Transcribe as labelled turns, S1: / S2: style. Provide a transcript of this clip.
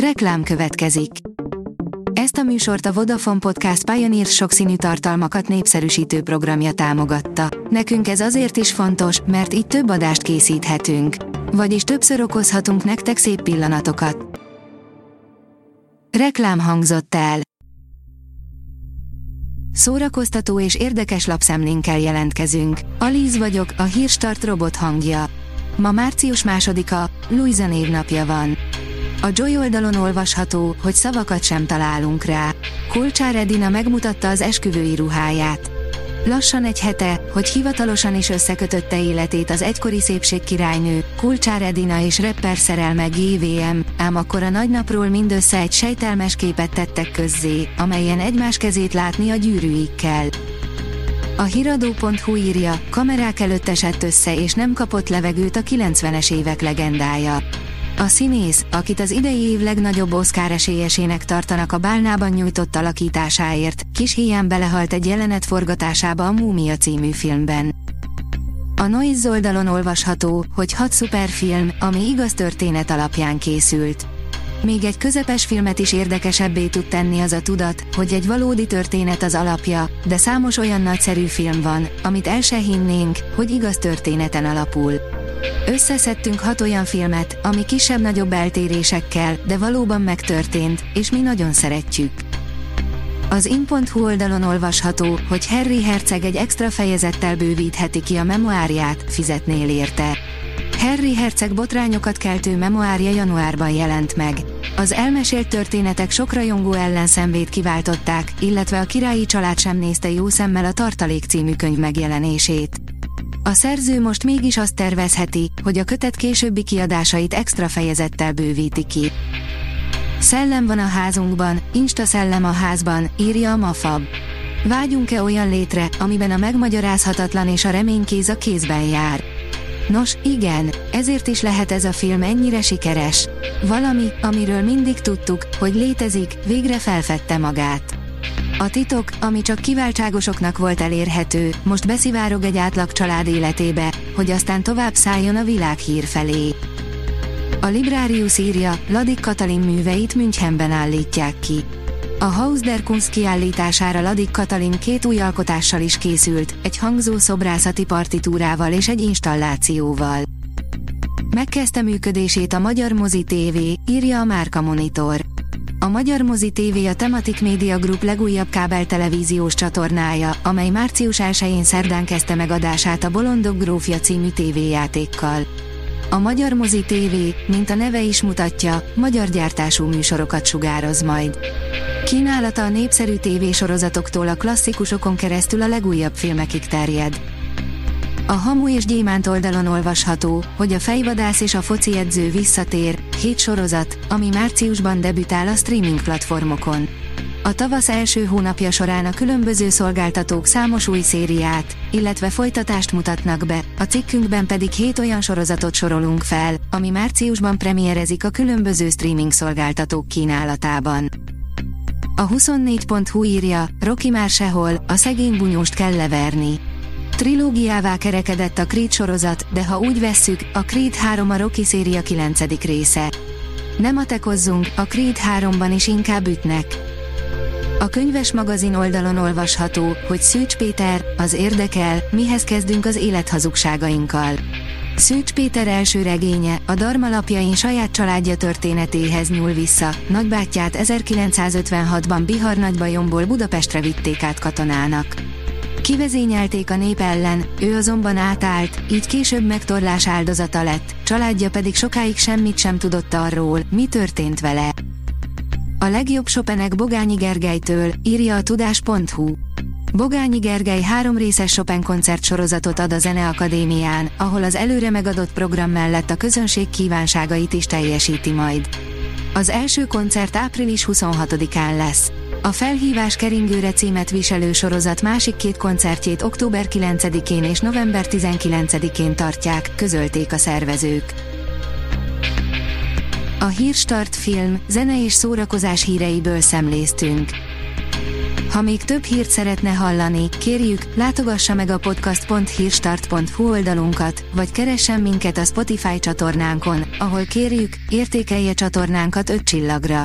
S1: Reklám következik. Ezt a műsort a Vodafone Podcast Pioneer sokszínű tartalmakat népszerűsítő programja támogatta. Nekünk ez azért is fontos, mert így több adást készíthetünk. Vagyis többször okozhatunk nektek szép pillanatokat. Reklám hangzott el. Szórakoztató és érdekes lapszemlénkkel jelentkezünk. Alíz vagyok, a hírstart robot hangja. Ma március másodika, Luisa névnapja van. A Joy oldalon olvasható, hogy szavakat sem találunk rá. Kulcsár Edina megmutatta az esküvői ruháját. Lassan egy hete, hogy hivatalosan is összekötötte életét az egykori szépségkirálynő, Kulcsár Edina és rapper szerelme GVM, ám akkor a nagynapról mindössze egy sejtelmes képet tettek közzé, amelyen egymás kezét látni a gyűrűikkel. A hiradó.hu írja, kamerák előtt esett össze és nem kapott levegőt a 90-es évek legendája. A színész, akit az idei év legnagyobb Oscar esélyesének tartanak a bálnában nyújtott alakításáért, kis híján belehalt egy jelenet forgatásába a Múmia című filmben. A Noise oldalon olvasható, hogy hat szuperfilm, ami igaz történet alapján készült. Még egy közepes filmet is érdekesebbé tud tenni az a tudat, hogy egy valódi történet az alapja, de számos olyan nagyszerű film van, amit el se hinnénk, hogy igaz történeten alapul. Összeszedtünk hat olyan filmet, ami kisebb-nagyobb eltérésekkel, de valóban megtörtént, és mi nagyon szeretjük. Az in.hu oldalon olvasható, hogy Harry Herceg egy extra fejezettel bővítheti ki a memoárját, fizetnél érte. Harry Herceg botrányokat keltő memoárja januárban jelent meg. Az elmesélt történetek sok rajongó ellenszenvét kiváltották, illetve a királyi család sem nézte jó szemmel a Tartalék című könyv megjelenését. A szerző most mégis azt tervezheti, hogy a kötet későbbi kiadásait extra fejezettel bővíti ki. Szellem van a házunkban, insta szellem a házban, írja a Mafab. Vágyunk-e olyan létre, amiben a megmagyarázhatatlan és a reménykéz a kézben jár? Nos, igen, ezért is lehet ez a film ennyire sikeres. Valami, amiről mindig tudtuk, hogy létezik, végre felfedte magát. A titok, ami csak kiváltságosoknak volt elérhető, most beszivárog egy átlag család életébe, hogy aztán tovább szálljon a világhír felé. A Librarius írja, Ladik Katalin műveit Münchenben állítják ki. A Haus der Kunst kiállítására Ladik Katalin két új alkotással is készült, egy hangzó szobrászati partitúrával és egy installációval. Megkezdte működését a Magyar Mozi TV, írja a Márka Monitor. A Magyar Mozi TV a Tematik Media Group legújabb kábel televíziós csatornája, amely március 1-én szerdán kezdte meg adását a Bolondok Grófja című tévéjátékkal. A Magyar Mozi TV, mint a neve is mutatja, magyar gyártású műsorokat sugároz majd. Kínálata a népszerű tévésorozatoktól a klasszikusokon keresztül a legújabb filmekig terjed. A Hamu és Gyémánt oldalon olvasható, hogy a fejvadász és a foci edző visszatér, hét sorozat, ami márciusban debütál a streaming platformokon. A tavasz első hónapja során a különböző szolgáltatók számos új szériát, illetve folytatást mutatnak be, a cikkünkben pedig hét olyan sorozatot sorolunk fel, ami márciusban premierezik a különböző streaming szolgáltatók kínálatában. A 24.hu írja, Rocky már sehol, a szegény bunyóst kell leverni. Trilógiává kerekedett a Creed sorozat, de ha úgy vesszük, a Creed 3 a Rocky széria 9. része. Nem atekozzunk, a Creed 3-ban is inkább ütnek. A könyves magazin oldalon olvasható, hogy Szűcs Péter, az érdekel, mihez kezdünk az élethazugságainkkal. Szűcs Péter első regénye, a Darma lapjain saját családja történetéhez nyúl vissza, nagybátyját 1956-ban Bihar nagybajomból Budapestre vitték át katonának. Kivezényelték a nép ellen, ő azonban átállt, így később megtorlás áldozata lett, családja pedig sokáig semmit sem tudott arról, mi történt vele. A legjobb Chopinek Bogányi Gergelytől, írja a tudás.hu. Bogányi Gergely három részes Chopin koncert sorozatot ad a Zeneakadémián, ahol az előre megadott program mellett a közönség kívánságait is teljesíti majd. Az első koncert április 26-án lesz. A felhívás keringőre címet viselő sorozat másik két koncertjét október 9-én és november 19-én tartják, közölték a szervezők. A Hírstart film, zene és szórakozás híreiből szemléztünk. Ha még több hírt szeretne hallani, kérjük, látogassa meg a podcast.hírstart.hu oldalunkat, vagy keressen minket a Spotify csatornánkon, ahol kérjük, értékelje csatornánkat 5 csillagra.